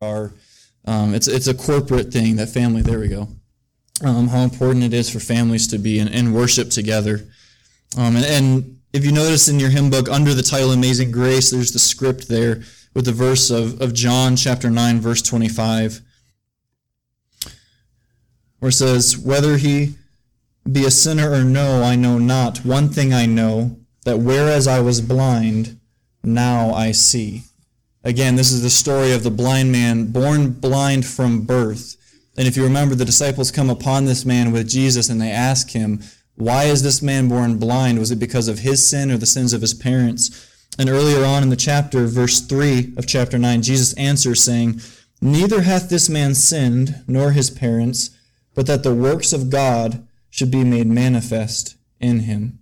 are. Um, it's it's a corporate thing that family. There we go. Um, how important it is for families to be in, in worship together. Um, and, and if you notice in your hymn book under the title Amazing Grace, there's the script there with the verse of, of John chapter 9, verse 25, where it says, Whether he be a sinner or no, I know not. One thing I know, that whereas I was blind, now I see. Again, this is the story of the blind man born blind from birth. And if you remember, the disciples come upon this man with Jesus and they ask him, Why is this man born blind? Was it because of his sin or the sins of his parents? And earlier on in the chapter, verse 3 of chapter 9, Jesus answers, saying, Neither hath this man sinned, nor his parents, but that the works of God should be made manifest in him.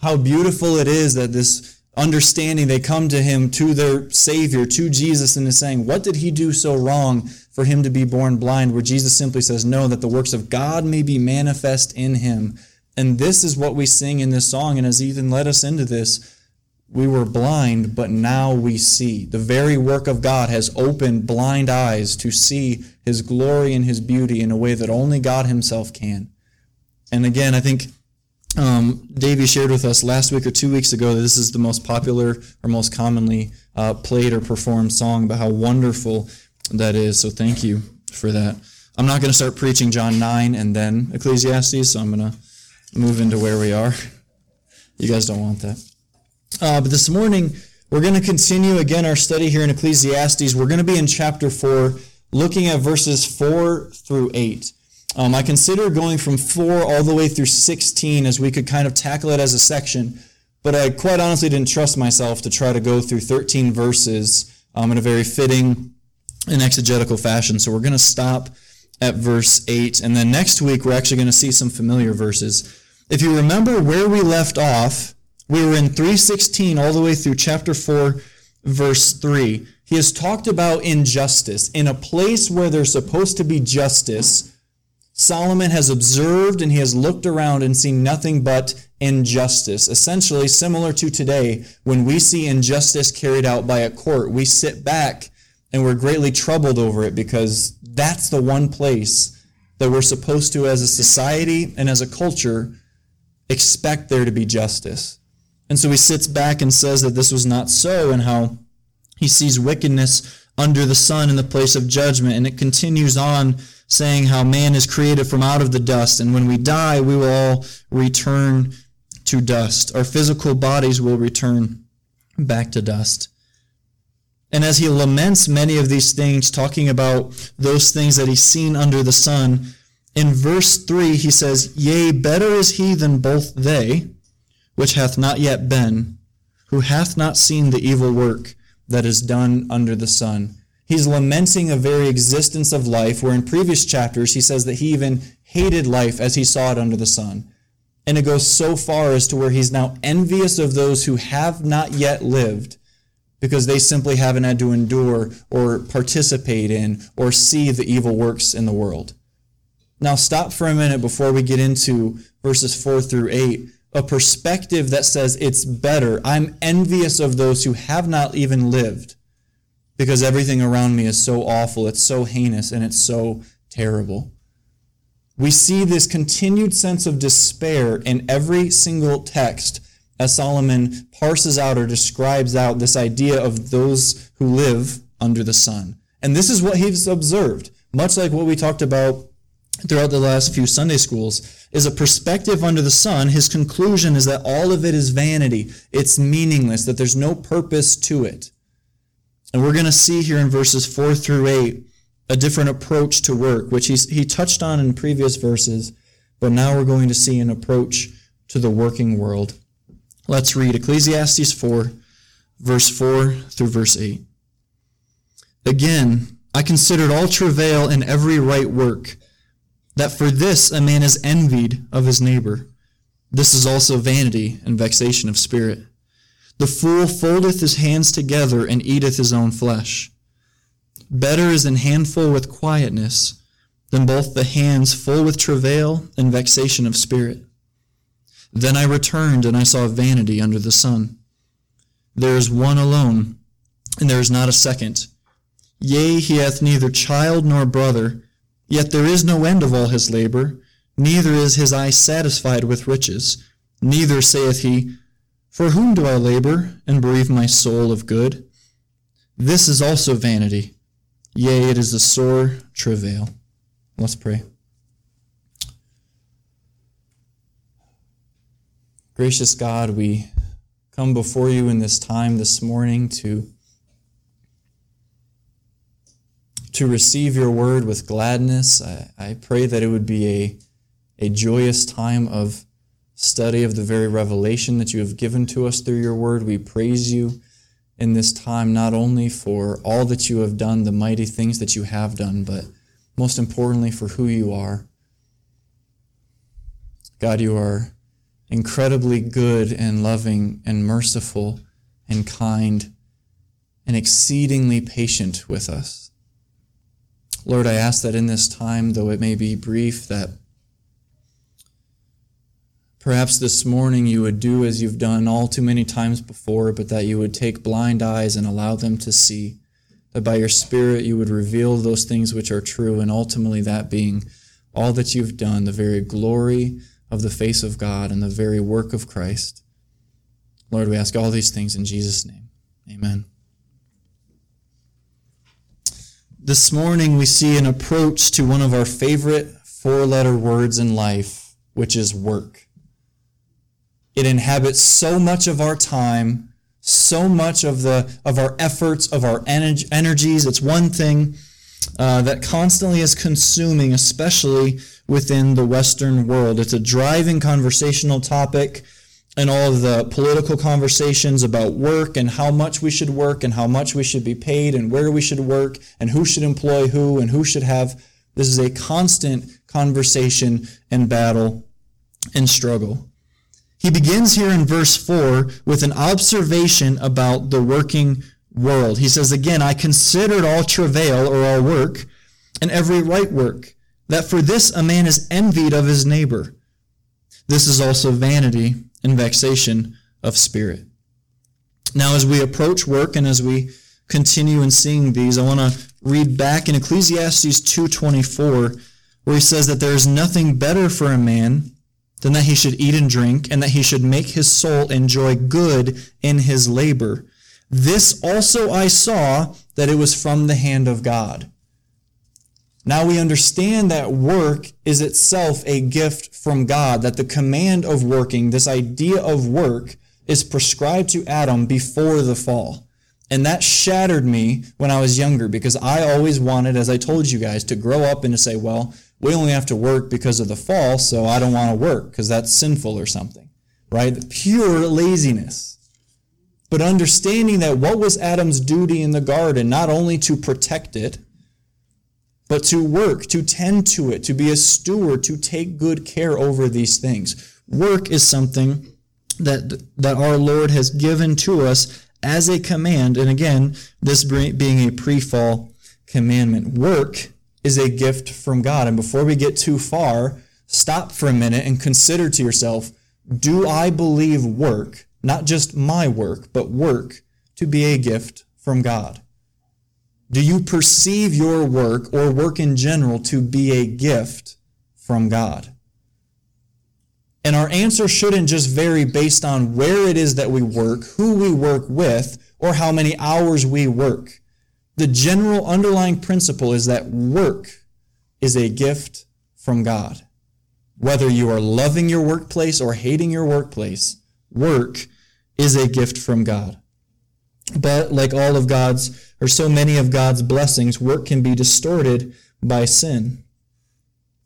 How beautiful it is that this understanding, they come to him, to their Savior, to Jesus, and is saying, What did he do so wrong for him to be born blind? Where Jesus simply says, No, that the works of God may be manifest in him. And this is what we sing in this song. And as Ethan led us into this, we were blind, but now we see. The very work of God has opened blind eyes to see his glory and his beauty in a way that only God himself can. And again, I think um, Davey shared with us last week or two weeks ago that this is the most popular or most commonly uh, played or performed song about how wonderful that is. So thank you for that. I'm not going to start preaching John 9 and then Ecclesiastes, so I'm going to move into where we are. You guys don't want that. Uh, but this morning, we're going to continue again our study here in Ecclesiastes. We're going to be in chapter 4, looking at verses 4 through 8. Um, I consider going from 4 all the way through 16 as we could kind of tackle it as a section, but I quite honestly didn't trust myself to try to go through 13 verses um, in a very fitting and exegetical fashion. So we're going to stop at verse 8, and then next week we're actually going to see some familiar verses. If you remember where we left off, we were in 316 all the way through chapter 4, verse 3. He has talked about injustice. In a place where there's supposed to be justice, Solomon has observed and he has looked around and seen nothing but injustice. Essentially, similar to today, when we see injustice carried out by a court, we sit back and we're greatly troubled over it because that's the one place that we're supposed to, as a society and as a culture, expect there to be justice. And so he sits back and says that this was not so and how he sees wickedness under the sun in the place of judgment. And it continues on saying how man is created from out of the dust, and when we die, we will all return to dust. Our physical bodies will return back to dust. And as he laments many of these things, talking about those things that he's seen under the sun, in verse 3 he says, Yea, better is he than both they, which hath not yet been, who hath not seen the evil work that is done under the sun. He's lamenting a very existence of life, where in previous chapters he says that he even hated life as he saw it under the sun. And it goes so far as to where he's now envious of those who have not yet lived because they simply haven't had to endure or participate in or see the evil works in the world. Now, stop for a minute before we get into verses 4 through 8. A perspective that says it's better. I'm envious of those who have not even lived because everything around me is so awful, it's so heinous, and it's so terrible. We see this continued sense of despair in every single text as Solomon parses out or describes out this idea of those who live under the sun. And this is what he's observed, much like what we talked about throughout the last few Sunday schools, is a perspective under the sun. His conclusion is that all of it is vanity. It's meaningless, that there's no purpose to it. And we're going to see here in verses 4 through 8 a different approach to work, which he's, he touched on in previous verses, but now we're going to see an approach to the working world. Let's read Ecclesiastes 4, verse 4 through verse 8. Again, I considered all travail in every right work, that for this a man is envied of his neighbor. This is also vanity and vexation of spirit. The fool foldeth his hands together and eateth his own flesh. Better is an handful with quietness than both the hands full with travail and vexation of spirit. Then I returned and I saw vanity under the sun. There is one alone, and there is not a second. Yea, he hath neither child nor brother, yet there is no end of all his labor, neither is his eye satisfied with riches. Neither saith he, For whom do I labor, and bereave my soul of good? This is also vanity. Yea, it is a sore travail. Let's pray. Gracious God, we come before you in this time this morning to to receive your word with gladness. I, I pray that it would be a, a joyous time of study of the very revelation that you have given to us through your word. We praise you in this time, not only for all that you have done, the mighty things that you have done, but most importantly for who you are. God, you are incredibly good and loving and merciful and kind and exceedingly patient with us. Lord, I ask that in this time, though it may be brief, that perhaps this morning you would do as you've done all too many times before, but that you would take blind eyes and allow them to see. That by your Spirit you would reveal those things which are true, and ultimately that being all that you've done, the very glory of the face of God and the very work of Christ. Lord, we ask all these things in Jesus' name. Amen. This morning, we see an approach to one of our favorite four letter words in life, which is work. It inhabits so much of our time, so much of, the, of our efforts, of our energies. It's one thing uh, that constantly is consuming, especially within the Western world. It's a driving conversational topic and all of the political conversations about work and how much we should work and how much we should be paid and where we should work and who should employ who and who should have. This is a constant conversation and battle and struggle. He begins here in verse 4 with an observation about the working world. He says, Again, I considered all travail or all work and every right work, that for this a man is envied of his neighbor. This is also vanity and vexation of spirit. Now, as we approach work and as we continue in seeing these, I want to read back in Ecclesiastes 2.24, where he says that there is nothing better for a man than that he should eat and drink, and that he should make his soul enjoy good in his labor. This also I saw that it was from the hand of God. Now we understand that work is itself a gift from God, that the command of working, this idea of work, is prescribed to Adam before the fall. And that shattered me when I was younger because I always wanted, as I told you guys, to grow up and to say, well, we only have to work because of the fall, so I don't want to work because that's sinful or something, right? Pure laziness. But understanding that what was Adam's duty in the garden, not only to protect it, but to work, to tend to it, to be a steward, to take good care over these things. Work is something that, that our Lord has given to us as a command. And again, this being a pre fall commandment. Work is a gift from God. And before we get too far, stop for a minute and consider to yourself do I believe work, not just my work, but work, to be a gift from God? Do you perceive your work or work in general to be a gift from God? And our answer shouldn't just vary based on where it is that we work, who we work with, or how many hours we work. The general underlying principle is that work is a gift from God. Whether you are loving your workplace or hating your workplace, work is a gift from God. But like all of God's or so many of God's blessings, work can be distorted by sin.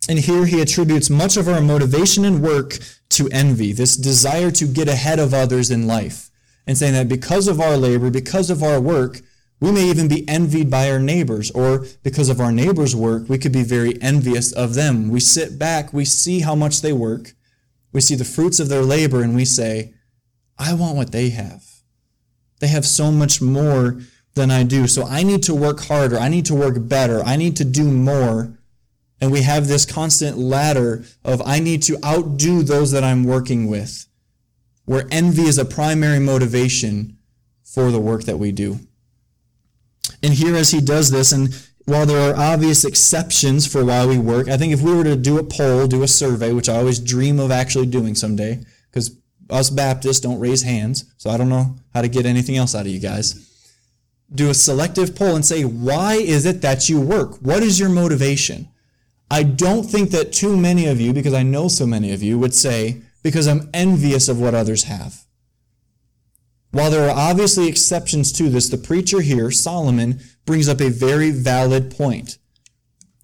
And here he attributes much of our motivation in work to envy, this desire to get ahead of others in life, and saying that because of our labor, because of our work, we may even be envied by our neighbors, or because of our neighbors' work, we could be very envious of them. We sit back, we see how much they work, we see the fruits of their labor, and we say, I want what they have. They have so much more than I do. So I need to work harder. I need to work better. I need to do more. And we have this constant ladder of I need to outdo those that I'm working with, where envy is a primary motivation for the work that we do. And here, as he does this, and while there are obvious exceptions for why we work, I think if we were to do a poll, do a survey, which I always dream of actually doing someday, because us Baptists don't raise hands, so I don't know how to get anything else out of you guys. Do a selective poll and say, why is it that you work? What is your motivation? I don't think that too many of you, because I know so many of you, would say, because I'm envious of what others have. While there are obviously exceptions to this, the preacher here, Solomon, brings up a very valid point.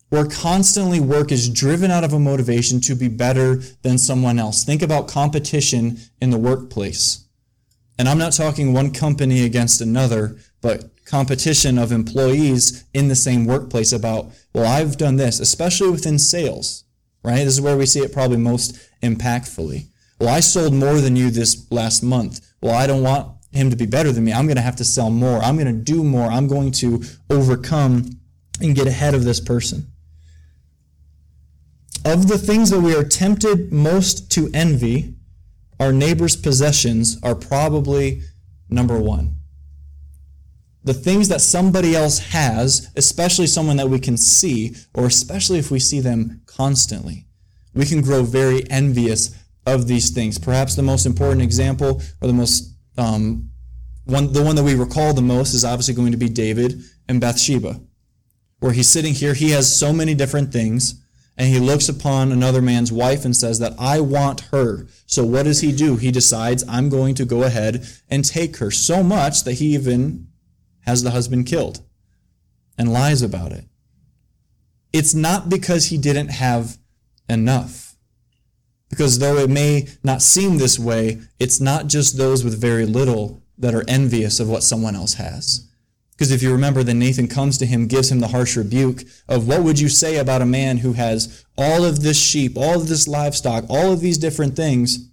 Where constantly work is driven out of a motivation to be better than someone else. Think about competition in the workplace. And I'm not talking one company against another, but competition of employees in the same workplace about, well, I've done this, especially within sales, right? This is where we see it probably most impactfully. Well, I sold more than you this last month. Well, I don't want him to be better than me. I'm going to have to sell more. I'm going to do more. I'm going to overcome and get ahead of this person. Of the things that we are tempted most to envy, our neighbor's possessions are probably number one. The things that somebody else has, especially someone that we can see, or especially if we see them constantly, we can grow very envious of these things. Perhaps the most important example, or the most um, one, the one that we recall the most is obviously going to be David and Bathsheba, where he's sitting here. He has so many different things and he looks upon another man's wife and says that I want her. So what does he do? He decides I'm going to go ahead and take her so much that he even has the husband killed and lies about it. It's not because he didn't have enough. Because though it may not seem this way, it's not just those with very little that are envious of what someone else has. Because if you remember, then Nathan comes to him, gives him the harsh rebuke of what would you say about a man who has all of this sheep, all of this livestock, all of these different things,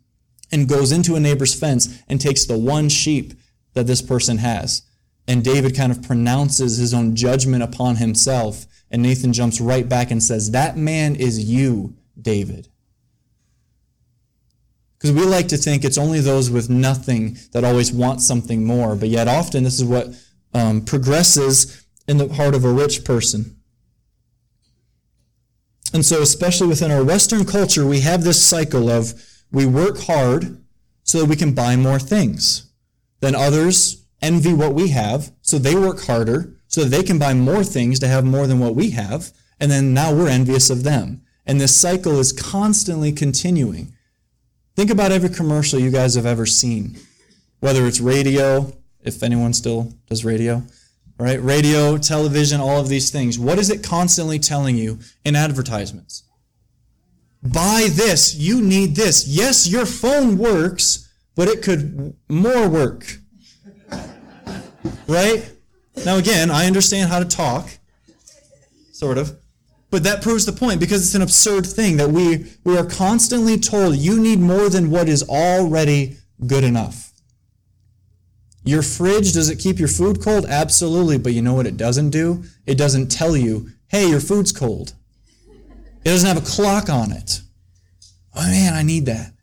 and goes into a neighbor's fence and takes the one sheep that this person has. And David kind of pronounces his own judgment upon himself. And Nathan jumps right back and says, That man is you, David. Because we like to think it's only those with nothing that always want something more. But yet, often, this is what um, progresses in the heart of a rich person. And so, especially within our Western culture, we have this cycle of we work hard so that we can buy more things. Then others envy what we have, so they work harder so that they can buy more things to have more than what we have. And then now we're envious of them. And this cycle is constantly continuing. Think about every commercial you guys have ever seen, whether it's radio, if anyone still does radio, right? Radio, television, all of these things. What is it constantly telling you in advertisements? Buy this. You need this. Yes, your phone works, but it could more work. Right? Now, again, I understand how to talk, sort of. But that proves the point because it's an absurd thing that we, we are constantly told you need more than what is already good enough. Your fridge, does it keep your food cold? Absolutely. But you know what it doesn't do? It doesn't tell you, hey, your food's cold. It doesn't have a clock on it. Oh man, I need that.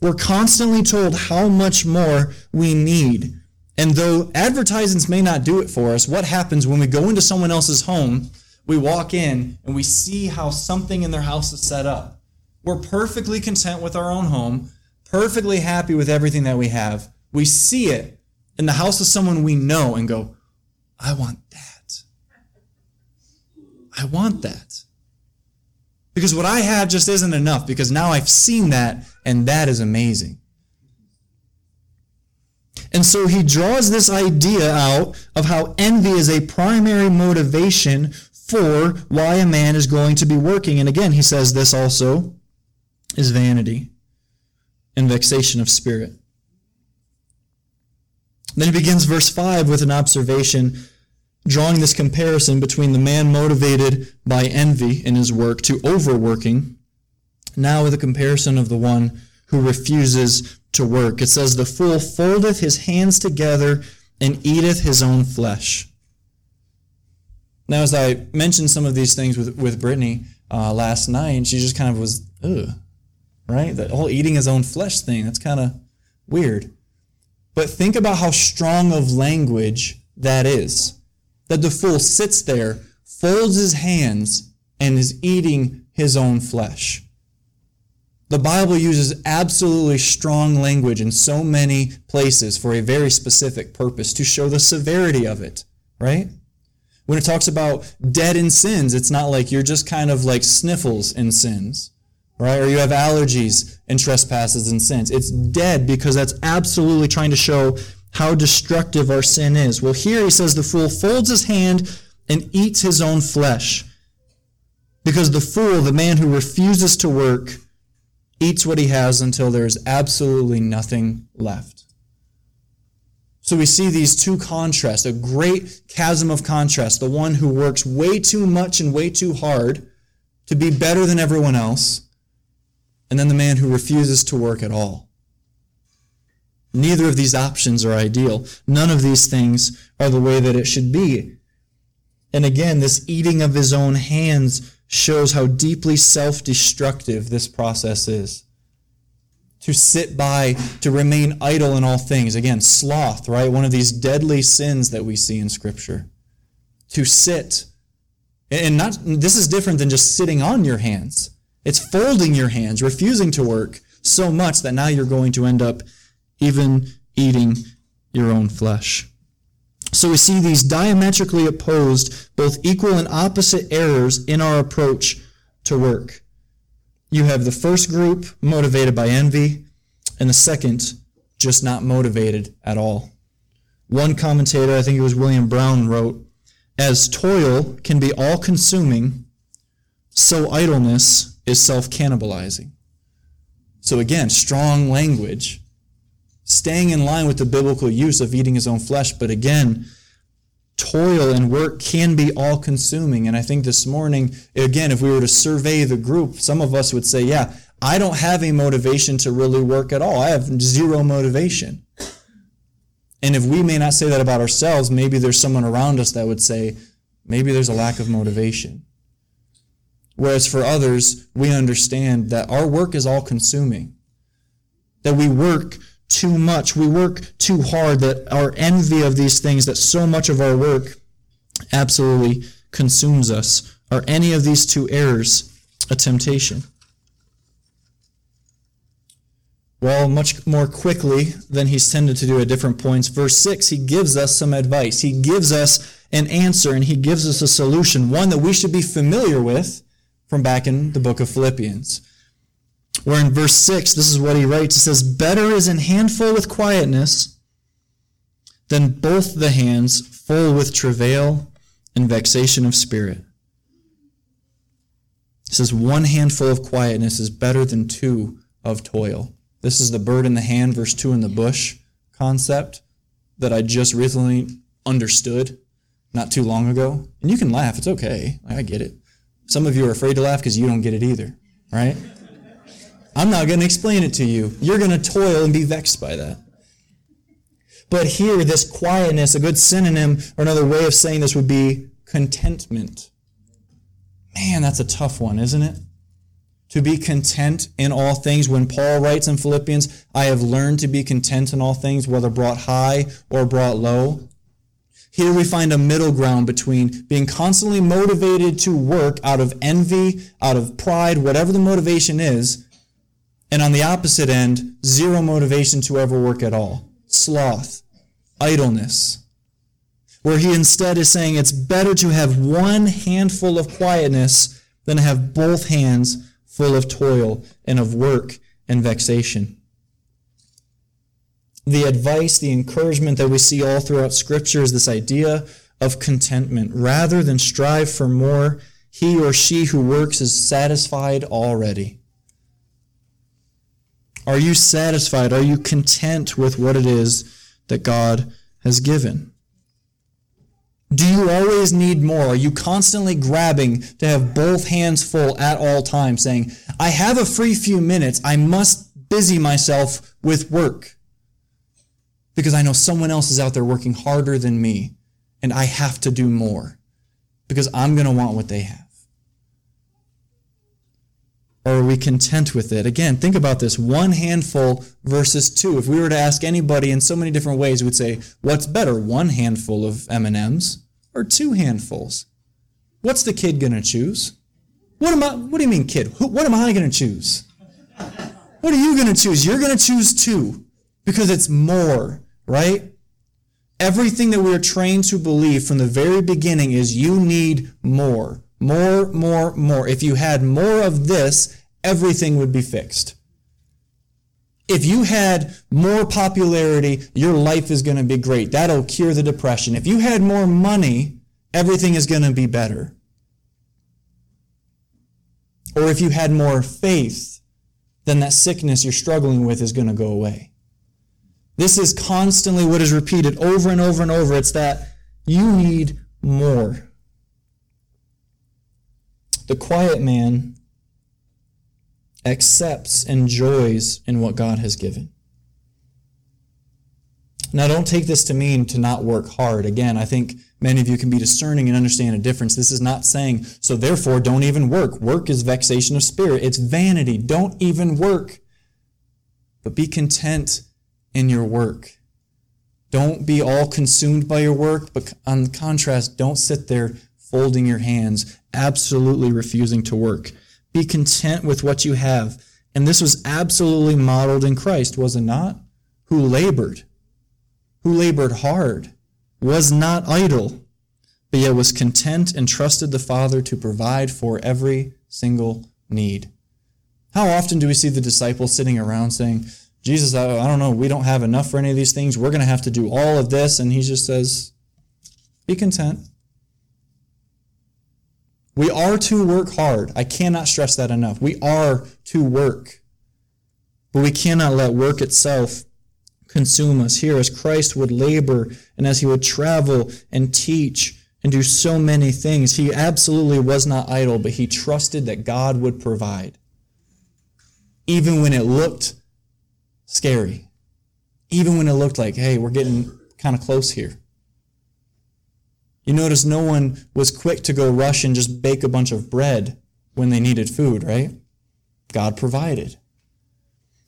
We're constantly told how much more we need. And though advertisements may not do it for us, what happens when we go into someone else's home we walk in and we see how something in their house is set up. We're perfectly content with our own home, perfectly happy with everything that we have. We see it in the house of someone we know and go, I want that. I want that. Because what I have just isn't enough because now I've seen that and that is amazing. And so he draws this idea out of how envy is a primary motivation for why a man is going to be working. And again, he says this also is vanity and vexation of spirit. Then he begins verse 5 with an observation, drawing this comparison between the man motivated by envy in his work to overworking, now with a comparison of the one who refuses to work. It says, The fool foldeth his hands together and eateth his own flesh. Now, as I mentioned some of these things with, with Brittany uh, last night, she just kind of was, ugh, right? That whole eating his own flesh thing, that's kind of weird. But think about how strong of language that is. that the fool sits there, folds his hands, and is eating his own flesh. The Bible uses absolutely strong language in so many places for a very specific purpose to show the severity of it, right? When it talks about dead in sins, it's not like you're just kind of like sniffles in sins, right? Or you have allergies and trespasses and sins. It's dead because that's absolutely trying to show how destructive our sin is. Well, here he says the fool folds his hand and eats his own flesh. Because the fool, the man who refuses to work, eats what he has until there is absolutely nothing left. So we see these two contrasts, a great chasm of contrast. The one who works way too much and way too hard to be better than everyone else, and then the man who refuses to work at all. Neither of these options are ideal. None of these things are the way that it should be. And again, this eating of his own hands shows how deeply self destructive this process is. To sit by, to remain idle in all things. Again, sloth, right? One of these deadly sins that we see in Scripture. To sit. And not, this is different than just sitting on your hands. It's folding your hands, refusing to work so much that now you're going to end up even eating your own flesh. So we see these diametrically opposed, both equal and opposite errors in our approach to work. You have the first group motivated by envy, and the second just not motivated at all. One commentator, I think it was William Brown, wrote, As toil can be all consuming, so idleness is self cannibalizing. So again, strong language staying in line with the biblical use of eating his own flesh. But again, toil and work can be all consuming. And I think this morning, again, if we were to survey the group, some of us would say, yeah, I don't have a motivation to really work at all. I have zero motivation. And if we may not say that about ourselves, maybe there's someone around us that would say, maybe there's a lack of motivation. Whereas for others, we understand that our work is all consuming. That we work too much. We work too hard, that our envy of these things, that so much of our work absolutely consumes us. Are any of these two errors a temptation? Well, much more quickly than he's tended to do at different points. Verse 6, he gives us some advice. He gives us an answer and he gives us a solution, one that we should be familiar with from back in the book of Philippians. Where in verse 6, this is what he writes. He says, Better is an handful with quietness than both the hands full with travail and vexation of spirit. He says, One handful of quietness is better than two of toil. This is the bird in the hand, verse 2 in the bush concept that I just recently understood not too long ago. And you can laugh, it's okay. I get it. Some of you are afraid to laugh because you don't get it either, right? I'm not going to explain it to you. You're going to toil and be vexed by that. But here, this quietness, a good synonym or another way of saying this would be contentment. Man, that's a tough one, isn't it? To be content in all things. When Paul writes in Philippians, I have learned to be content in all things, whether brought high or brought low. Here we find a middle ground between being constantly motivated to work out of envy, out of pride, whatever the motivation is, and on the opposite end, zero motivation to ever work at all. Sloth, idleness. Where he instead is saying it's better to have one handful of quietness than to have both hands full of toil and of work and vexation. The advice, the encouragement that we see all throughout Scripture is this idea of contentment. Rather than strive for more, he or she who works is satisfied already. Are you satisfied? Are you content with what it is that God has given? Do you always need more? Are you constantly grabbing to have both hands full at all times, saying, I have a free few minutes. I must busy myself with work because I know someone else is out there working harder than me and I have to do more because I'm going to want what they have. Or are we content with it? Again, think about this one handful versus two. If we were to ask anybody in so many different ways, we'd say, what's better, one handful of M&Ms or two handfuls? What's the kid going to choose? What am I what do you mean kid? What am I going to choose? What are you going to choose? You're going to choose two because it's more, right? Everything that we're trained to believe from the very beginning is you need more. More, more, more. If you had more of this, everything would be fixed. If you had more popularity, your life is going to be great. That'll cure the depression. If you had more money, everything is going to be better. Or if you had more faith, then that sickness you're struggling with is going to go away. This is constantly what is repeated over and over and over. It's that you need more. The quiet man accepts and joys in what God has given. Now, don't take this to mean to not work hard. Again, I think many of you can be discerning and understand a difference. This is not saying, so therefore don't even work. Work is vexation of spirit, it's vanity. Don't even work. But be content in your work. Don't be all consumed by your work, but on contrast, don't sit there folding your hands, absolutely refusing to work. Be content with what you have. And this was absolutely modeled in Christ, was it not? Who labored, who labored hard, was not idle, but yet was content and trusted the Father to provide for every single need. How often do we see the disciples sitting around saying, Jesus, I, I don't know, we don't have enough for any of these things. We're going to have to do all of this. And he just says, be content. We are to work hard. I cannot stress that enough. We are to work. But we cannot let work itself consume us. Here, as Christ would labor and as he would travel and teach and do so many things, he absolutely was not idle, but he trusted that God would provide. Even when it looked scary. Even when it looked like, hey, we're getting kind of close here. You notice no one was quick to go rush and just bake a bunch of bread when they needed food, right? God provided.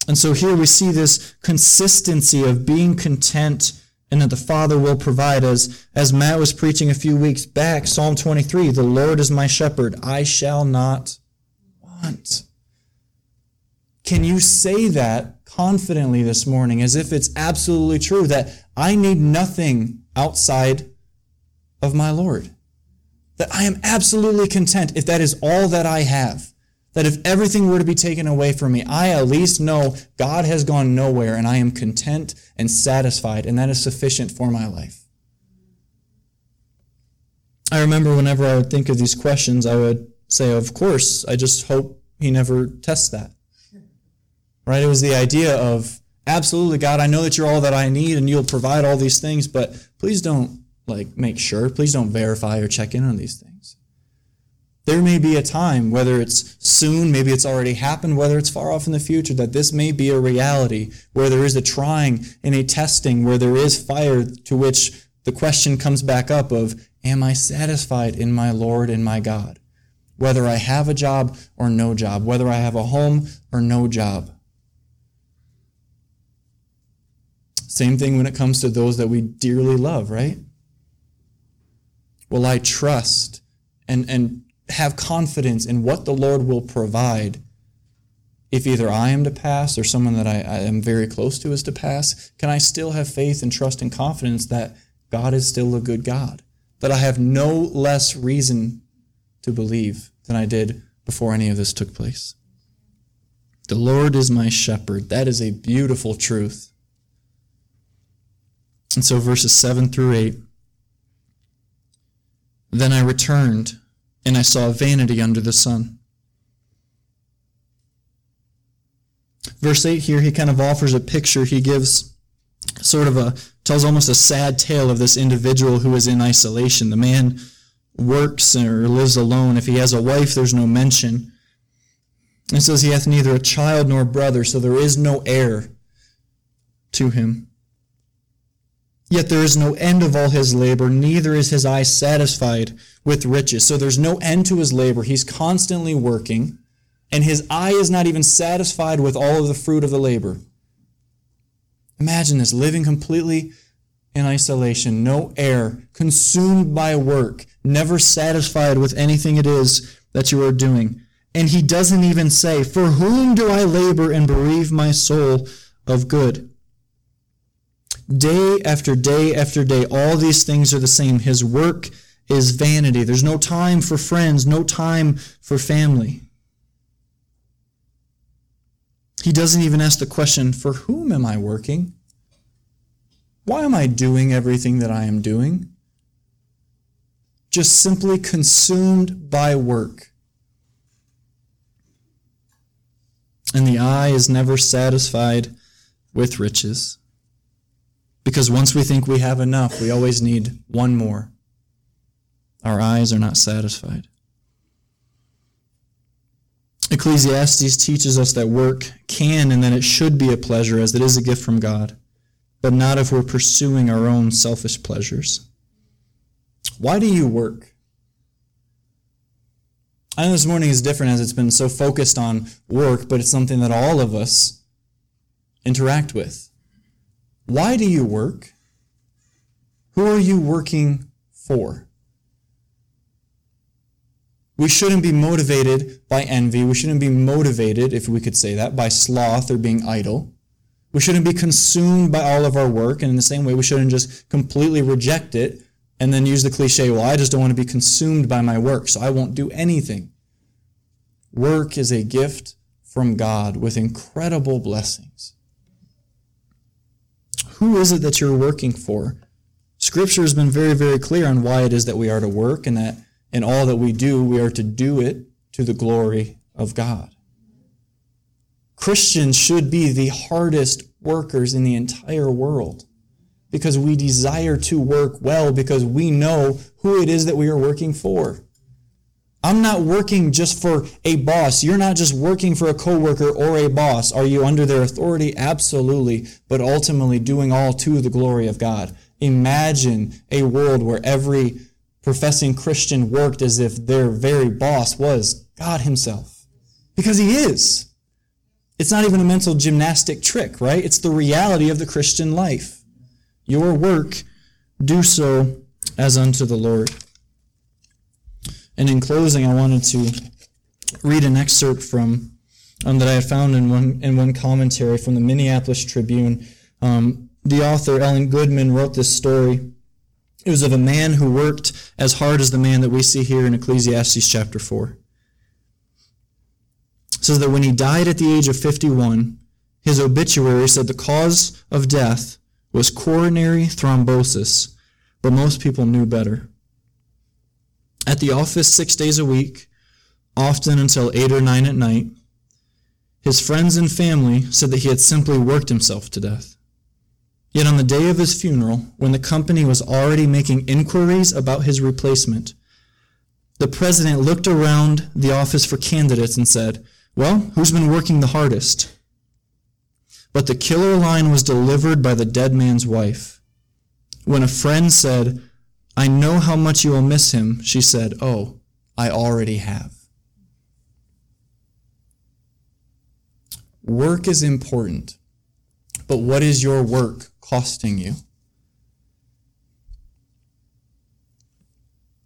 And so here we see this consistency of being content and that the Father will provide. us. as Matt was preaching a few weeks back, Psalm 23, the Lord is my shepherd, I shall not want. Can you say that confidently this morning as if it's absolutely true that I need nothing outside of my Lord. That I am absolutely content if that is all that I have. That if everything were to be taken away from me, I at least know God has gone nowhere and I am content and satisfied, and that is sufficient for my life. I remember whenever I would think of these questions, I would say, Of course, I just hope he never tests that right? It was the idea of, absolutely, God, I know that you're all that I need and you'll provide all these things, but please don't like make sure, please don't verify or check in on these things. There may be a time, whether it's soon, maybe it's already happened, whether it's far off in the future, that this may be a reality where there is a trying and a testing, where there is fire to which the question comes back up of, Am I satisfied in my Lord and my God? Whether I have a job or no job, whether I have a home or no job. Same thing when it comes to those that we dearly love, right? Will I trust and, and have confidence in what the Lord will provide if either I am to pass or someone that I, I am very close to is to pass? Can I still have faith and trust and confidence that God is still a good God? That I have no less reason to believe than I did before any of this took place. The Lord is my shepherd. That is a beautiful truth. And so verses 7 through 8. Then I returned, and I saw vanity under the sun. Verse 8 here, he kind of offers a picture. He gives sort of a, tells almost a sad tale of this individual who is in isolation. The man works or lives alone. If he has a wife, there's no mention. It says he hath neither a child nor brother, so there is no heir to him. Yet there is no end of all his labor, neither is his eye satisfied with riches. So there's no end to his labor. He's constantly working, and his eye is not even satisfied with all of the fruit of the labor. Imagine this living completely in isolation, no heir, consumed by work, never satisfied with anything it is that you are doing. And he doesn't even say, For whom do I labor and bereave my soul of good? Day after day after day, all these things are the same. His work is vanity. There's no time for friends, no time for family. He doesn't even ask the question, For whom am I working? Why am I doing everything that I am doing? Just simply consumed by work. And the eye is never satisfied with riches. Because once we think we have enough, we always need one more. Our eyes are not satisfied. Ecclesiastes teaches us that work can and that it should be a pleasure as it is a gift from God, but not if we're pursuing our own selfish pleasures. Why do you work? I know this morning is different as it's been so focused on work, but it's something that all of us interact with. Why do you work? Who are you working for? We shouldn't be motivated by envy. We shouldn't be motivated, if we could say that, by sloth or being idle. We shouldn't be consumed by all of our work. And in the same way, we shouldn't just completely reject it and then use the cliche, well, I just don't want to be consumed by my work, so I won't do anything. Work is a gift from God with incredible blessings. Who is it that you're working for? Scripture has been very, very clear on why it is that we are to work and that in all that we do, we are to do it to the glory of God. Christians should be the hardest workers in the entire world because we desire to work well because we know who it is that we are working for. I'm not working just for a boss. You're not just working for a coworker or a boss. Are you under their authority? Absolutely. But ultimately doing all to the glory of God. Imagine a world where every professing Christian worked as if their very boss was God Himself. Because He is. It's not even a mental gymnastic trick, right? It's the reality of the Christian life. Your work, do so as unto the Lord. And in closing, I wanted to read an excerpt from um, that I had found in one in one commentary from the Minneapolis Tribune. Um, the author Ellen Goodman wrote this story it was of a man who worked as hard as the man that we see here in Ecclesiastes chapter 4. It says that when he died at the age of 51, his obituary said the cause of death was coronary thrombosis, but most people knew better. At the office six days a week, often until 8 or 9 at night, his friends and family said that he had simply worked himself to death. Yet on the day of his funeral, when the company was already making inquiries about his replacement, the president looked around the office for candidates and said, Well, who's been working the hardest? But the killer line was delivered by the dead man's wife. When a friend said, I know how much you will miss him, she said, Oh, I already have. Work is important, but what is your work costing you.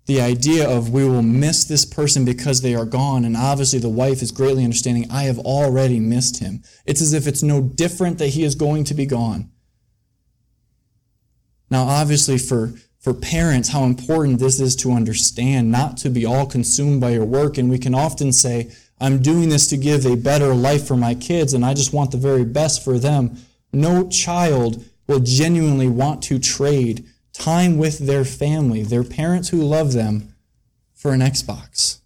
The idea of we will miss this person because they are gone, and obviously the wife is greatly understanding, I have already missed him. It's as if it's no different that he is going to be gone. Now, obviously, for, for parents, how important this is to understand, not to be all consumed by your work. And we can often say, I'm doing this to give a better life for my kids, and I just want the very best for them. No child will genuinely want to trade time with their family, their parents who love them, for an Xbox.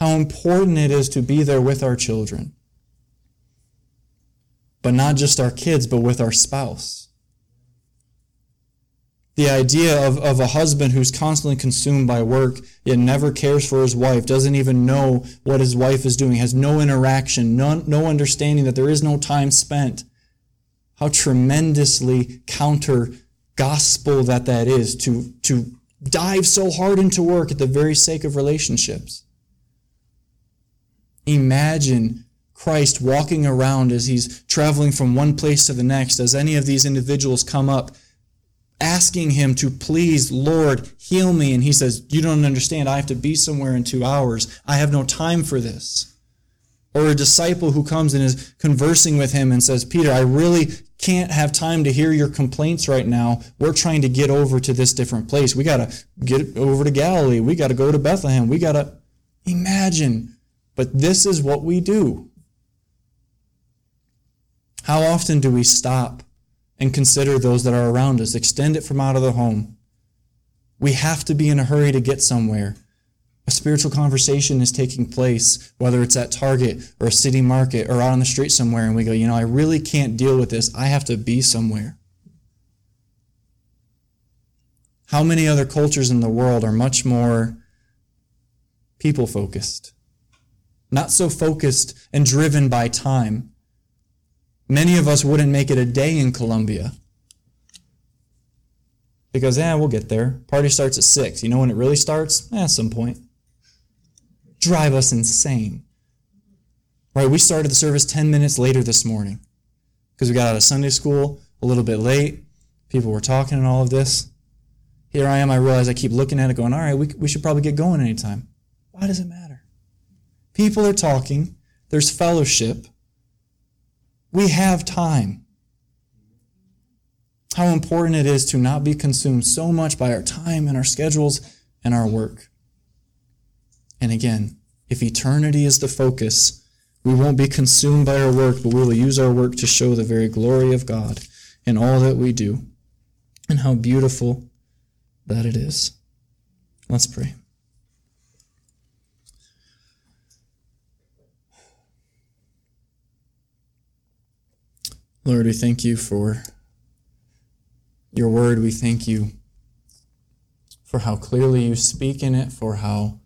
How important it is to be there with our children. But not just our kids, but with our spouse. The idea of, of a husband who's constantly consumed by work, yet never cares for his wife, doesn't even know what his wife is doing, has no interaction, no, no understanding that there is no time spent how tremendously counter gospel that that is to, to dive so hard into work at the very sake of relationships. Imagine Christ walking around as he's traveling from one place to the next, as any of these individuals come up, asking him to please, Lord, heal me. And he says, You don't understand. I have to be somewhere in two hours. I have no time for this. Or a disciple who comes and is conversing with him and says, Peter, I really can't have time to hear your complaints right now. We're trying to get over to this different place. We got to get over to Galilee. We got to go to Bethlehem. We got to imagine. But this is what we do. How often do we stop and consider those that are around us? Extend it from out of the home. We have to be in a hurry to get somewhere. A spiritual conversation is taking place, whether it's at Target or a city market or out on the street somewhere, and we go, you know, I really can't deal with this. I have to be somewhere. How many other cultures in the world are much more people focused? Not so focused and driven by time. Many of us wouldn't make it a day in Colombia. Because, yeah, we'll get there. Party starts at 6. You know when it really starts? Eh, at some point. Drive us insane. Right, we started the service 10 minutes later this morning because we got out of Sunday school a little bit late. People were talking and all of this. Here I am, I realize I keep looking at it going, all right, we, we should probably get going anytime. Why does it matter? People are talking, there's fellowship, we have time. How important it is to not be consumed so much by our time and our schedules and our work. And again, if eternity is the focus, we won't be consumed by our work, but we will use our work to show the very glory of God in all that we do. And how beautiful that it is. Let's pray. Lord, we thank you for your word. We thank you for how clearly you speak in it, for how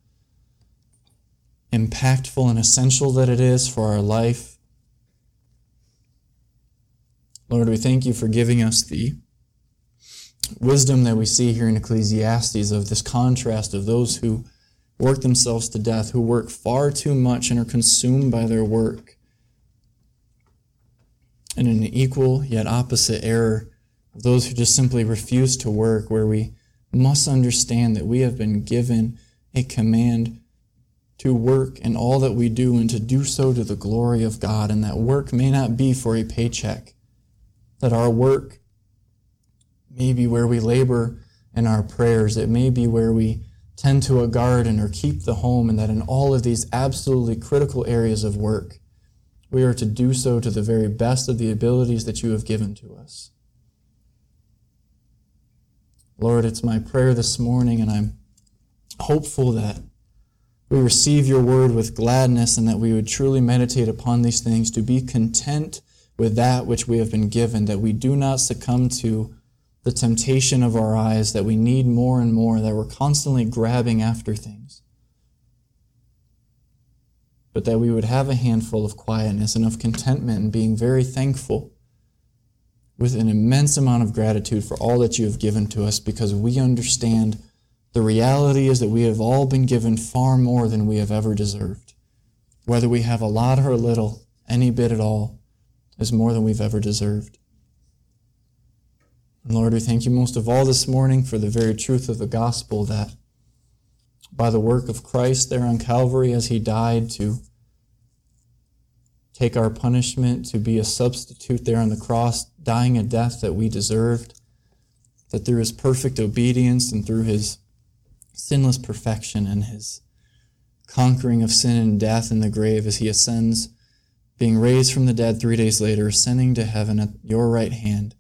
impactful and essential that it is for our life. Lord, we thank you for giving us the wisdom that we see here in Ecclesiastes of this contrast of those who work themselves to death, who work far too much and are consumed by their work and an equal yet opposite error of those who just simply refuse to work, where we must understand that we have been given a command to work in all that we do and to do so to the glory of God, and that work may not be for a paycheck, that our work may be where we labor in our prayers, it may be where we tend to a garden or keep the home, and that in all of these absolutely critical areas of work, we are to do so to the very best of the abilities that you have given to us. Lord, it's my prayer this morning, and I'm hopeful that we receive your word with gladness and that we would truly meditate upon these things to be content with that which we have been given, that we do not succumb to the temptation of our eyes, that we need more and more, that we're constantly grabbing after things but that we would have a handful of quietness and of contentment and being very thankful with an immense amount of gratitude for all that you have given to us because we understand the reality is that we have all been given far more than we have ever deserved. Whether we have a lot or a little, any bit at all, is more than we've ever deserved. And Lord, we thank you most of all this morning for the very truth of the gospel that by the work of Christ there on Calvary as he died to take our punishment, to be a substitute there on the cross, dying a death that we deserved, that through his perfect obedience and through his sinless perfection and his conquering of sin and death in the grave as he ascends, being raised from the dead three days later, ascending to heaven at your right hand,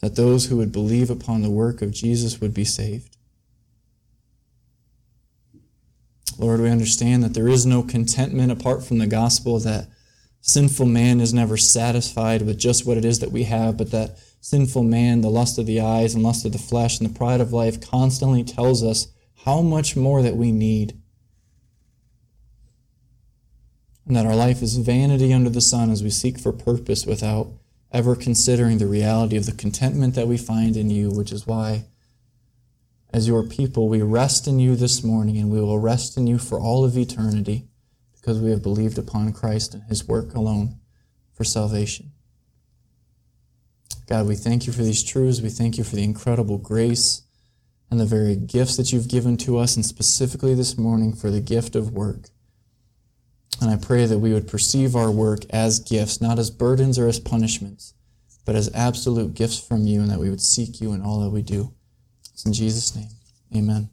that those who would believe upon the work of Jesus would be saved. Lord, we understand that there is no contentment apart from the gospel, that sinful man is never satisfied with just what it is that we have, but that sinful man, the lust of the eyes and lust of the flesh and the pride of life, constantly tells us how much more that we need. And that our life is vanity under the sun as we seek for purpose without ever considering the reality of the contentment that we find in you, which is why as your people, we rest in you this morning and we will rest in you for all of eternity because we have believed upon Christ and his work alone for salvation. God, we thank you for these truths. We thank you for the incredible grace and the very gifts that you've given to us, and specifically this morning for the gift of work. And I pray that we would perceive our work as gifts, not as burdens or as punishments, but as absolute gifts from you, and that we would seek you in all that we do. It's in Jesus' name. Amen.